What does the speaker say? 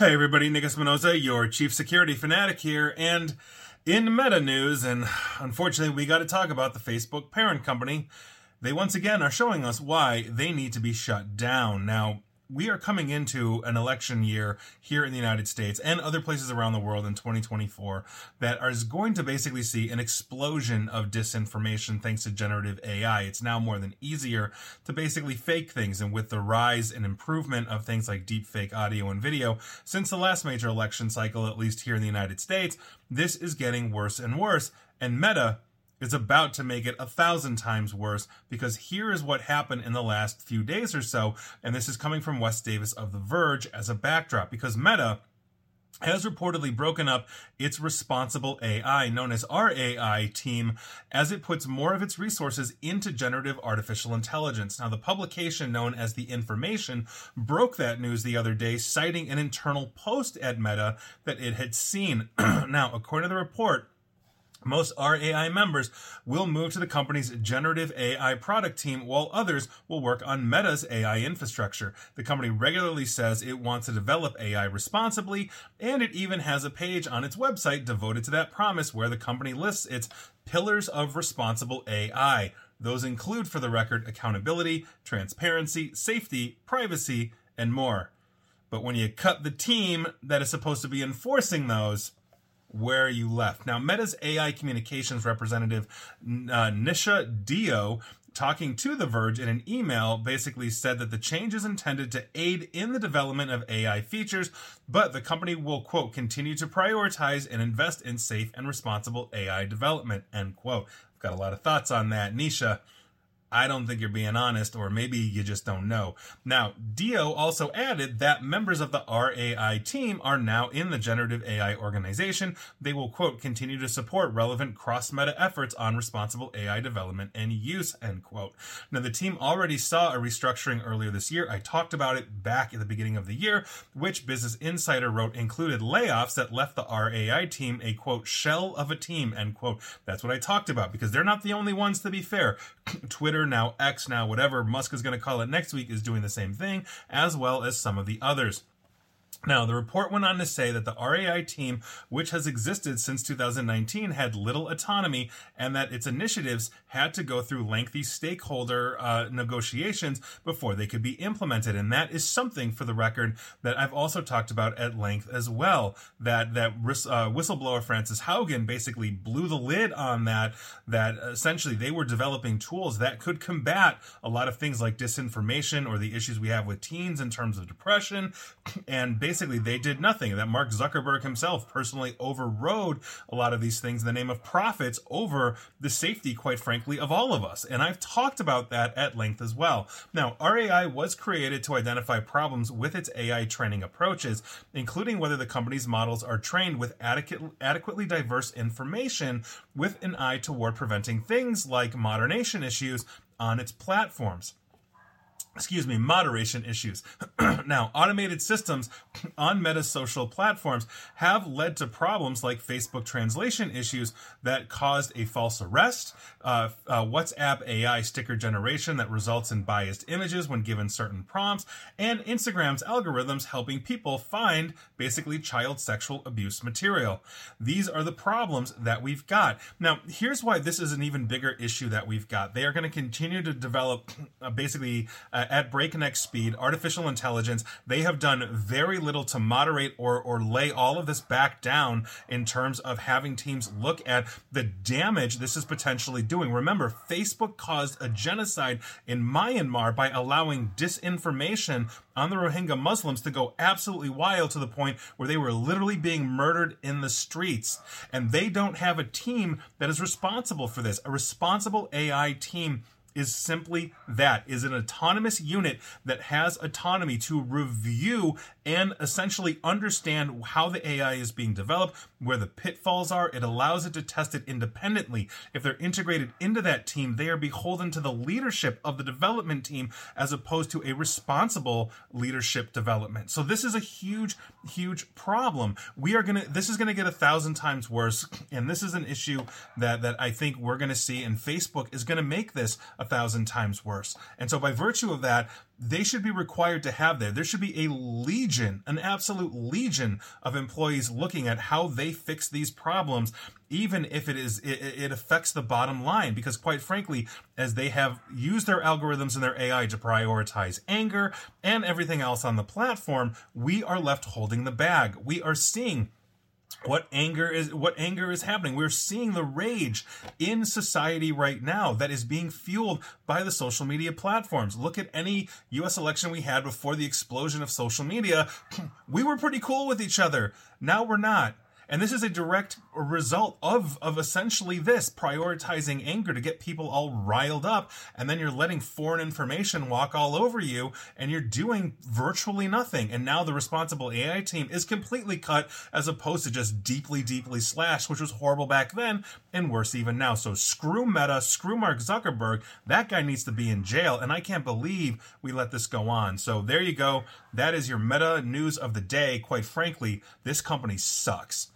Hey everybody, Nick Espinosa, your chief security fanatic here, and in meta news, and unfortunately we got to talk about the Facebook parent company. They once again are showing us why they need to be shut down. Now, we are coming into an election year here in the United States and other places around the world in 2024 that is going to basically see an explosion of disinformation thanks to generative AI. It's now more than easier to basically fake things. And with the rise and improvement of things like deep fake audio and video since the last major election cycle, at least here in the United States, this is getting worse and worse. And Meta is about to make it a thousand times worse because here is what happened in the last few days or so. And this is coming from Wes Davis of The Verge as a backdrop because Meta has reportedly broken up its responsible AI, known as RAI team, as it puts more of its resources into generative artificial intelligence. Now, the publication known as The Information broke that news the other day, citing an internal post at Meta that it had seen. now, according to the report, most RAI members will move to the company's generative AI product team, while others will work on Meta's AI infrastructure. The company regularly says it wants to develop AI responsibly, and it even has a page on its website devoted to that promise where the company lists its pillars of responsible AI. Those include, for the record, accountability, transparency, safety, privacy, and more. But when you cut the team that is supposed to be enforcing those, where you left. Now, Meta's AI communications representative, uh, Nisha Dio, talking to The Verge in an email, basically said that the change is intended to aid in the development of AI features, but the company will, quote, continue to prioritize and invest in safe and responsible AI development, end quote. I've got a lot of thoughts on that. Nisha, I don't think you're being honest, or maybe you just don't know. Now, Dio also added that members of the RAI team are now in the generative AI organization. They will, quote, continue to support relevant cross meta efforts on responsible AI development and use, end quote. Now, the team already saw a restructuring earlier this year. I talked about it back at the beginning of the year, which Business Insider wrote included layoffs that left the RAI team a, quote, shell of a team, end quote. That's what I talked about because they're not the only ones, to be fair. Twitter Twitter, now X, now whatever Musk is going to call it next week, is doing the same thing, as well as some of the others. Now, the report went on to say that the RAI team, which has existed since 2019, had little autonomy and that its initiatives had to go through lengthy stakeholder uh, negotiations before they could be implemented. And that is something, for the record, that I've also talked about at length as well. That that uh, whistleblower Frances Haugen basically blew the lid on that. That essentially they were developing tools that could combat a lot of things like disinformation or the issues we have with teens in terms of depression and basically they did nothing. That Mark Zuckerberg himself personally overrode a lot of these things in the name of profits over the safety, quite frankly, of all of us. And I've talked about that at length as well. Now, RAI was created to identify problems with its AI training approaches, including whether the company's models are trained with adequate, adequately diverse information with an eye toward preventing things like moderation issues on its platforms excuse me, moderation issues. now, automated systems on Meta social platforms have led to problems like Facebook translation issues that caused a false arrest, uh, uh, WhatsApp AI sticker generation that results in biased images when given certain prompts, and Instagram's algorithms helping people find basically child sexual abuse material. These are the problems that we've got. Now, here's why this is an even bigger issue that we've got. They are going to continue to develop uh, basically uh, at breakneck speed, artificial intelligence. They have done very little to moderate or, or lay all of this back down in terms of having teams look at the damage this is potentially doing. Remember, Facebook caused a genocide in Myanmar by allowing disinformation on the Rohingya Muslims to go absolutely wild to the point where they were literally being murdered in the streets. And they don't have a team that is responsible for this. A responsible AI team is simply that is an autonomous unit that has autonomy to review and essentially understand how the AI is being developed, where the pitfalls are. It allows it to test it independently. If they're integrated into that team, they are beholden to the leadership of the development team as opposed to a responsible leadership development. So this is a huge, huge problem. We are gonna this is gonna get a thousand times worse, and this is an issue that that I think we're gonna see, and Facebook is gonna make this a thousand times worse. And so by virtue of that, they should be required to have there. There should be a legion, an absolute legion of employees looking at how they fix these problems, even if it is it, it affects the bottom line. Because quite frankly, as they have used their algorithms and their AI to prioritize anger and everything else on the platform, we are left holding the bag. We are seeing what anger is what anger is happening. We're seeing the rage in society right now that is being fueled by the social media platforms. Look at any US election we had before the explosion of social media. We were pretty cool with each other. Now we're not and this is a direct result of, of essentially this prioritizing anger to get people all riled up. And then you're letting foreign information walk all over you and you're doing virtually nothing. And now the responsible AI team is completely cut as opposed to just deeply, deeply slashed, which was horrible back then and worse even now. So screw Meta, screw Mark Zuckerberg. That guy needs to be in jail. And I can't believe we let this go on. So there you go. That is your meta news of the day. Quite frankly, this company sucks.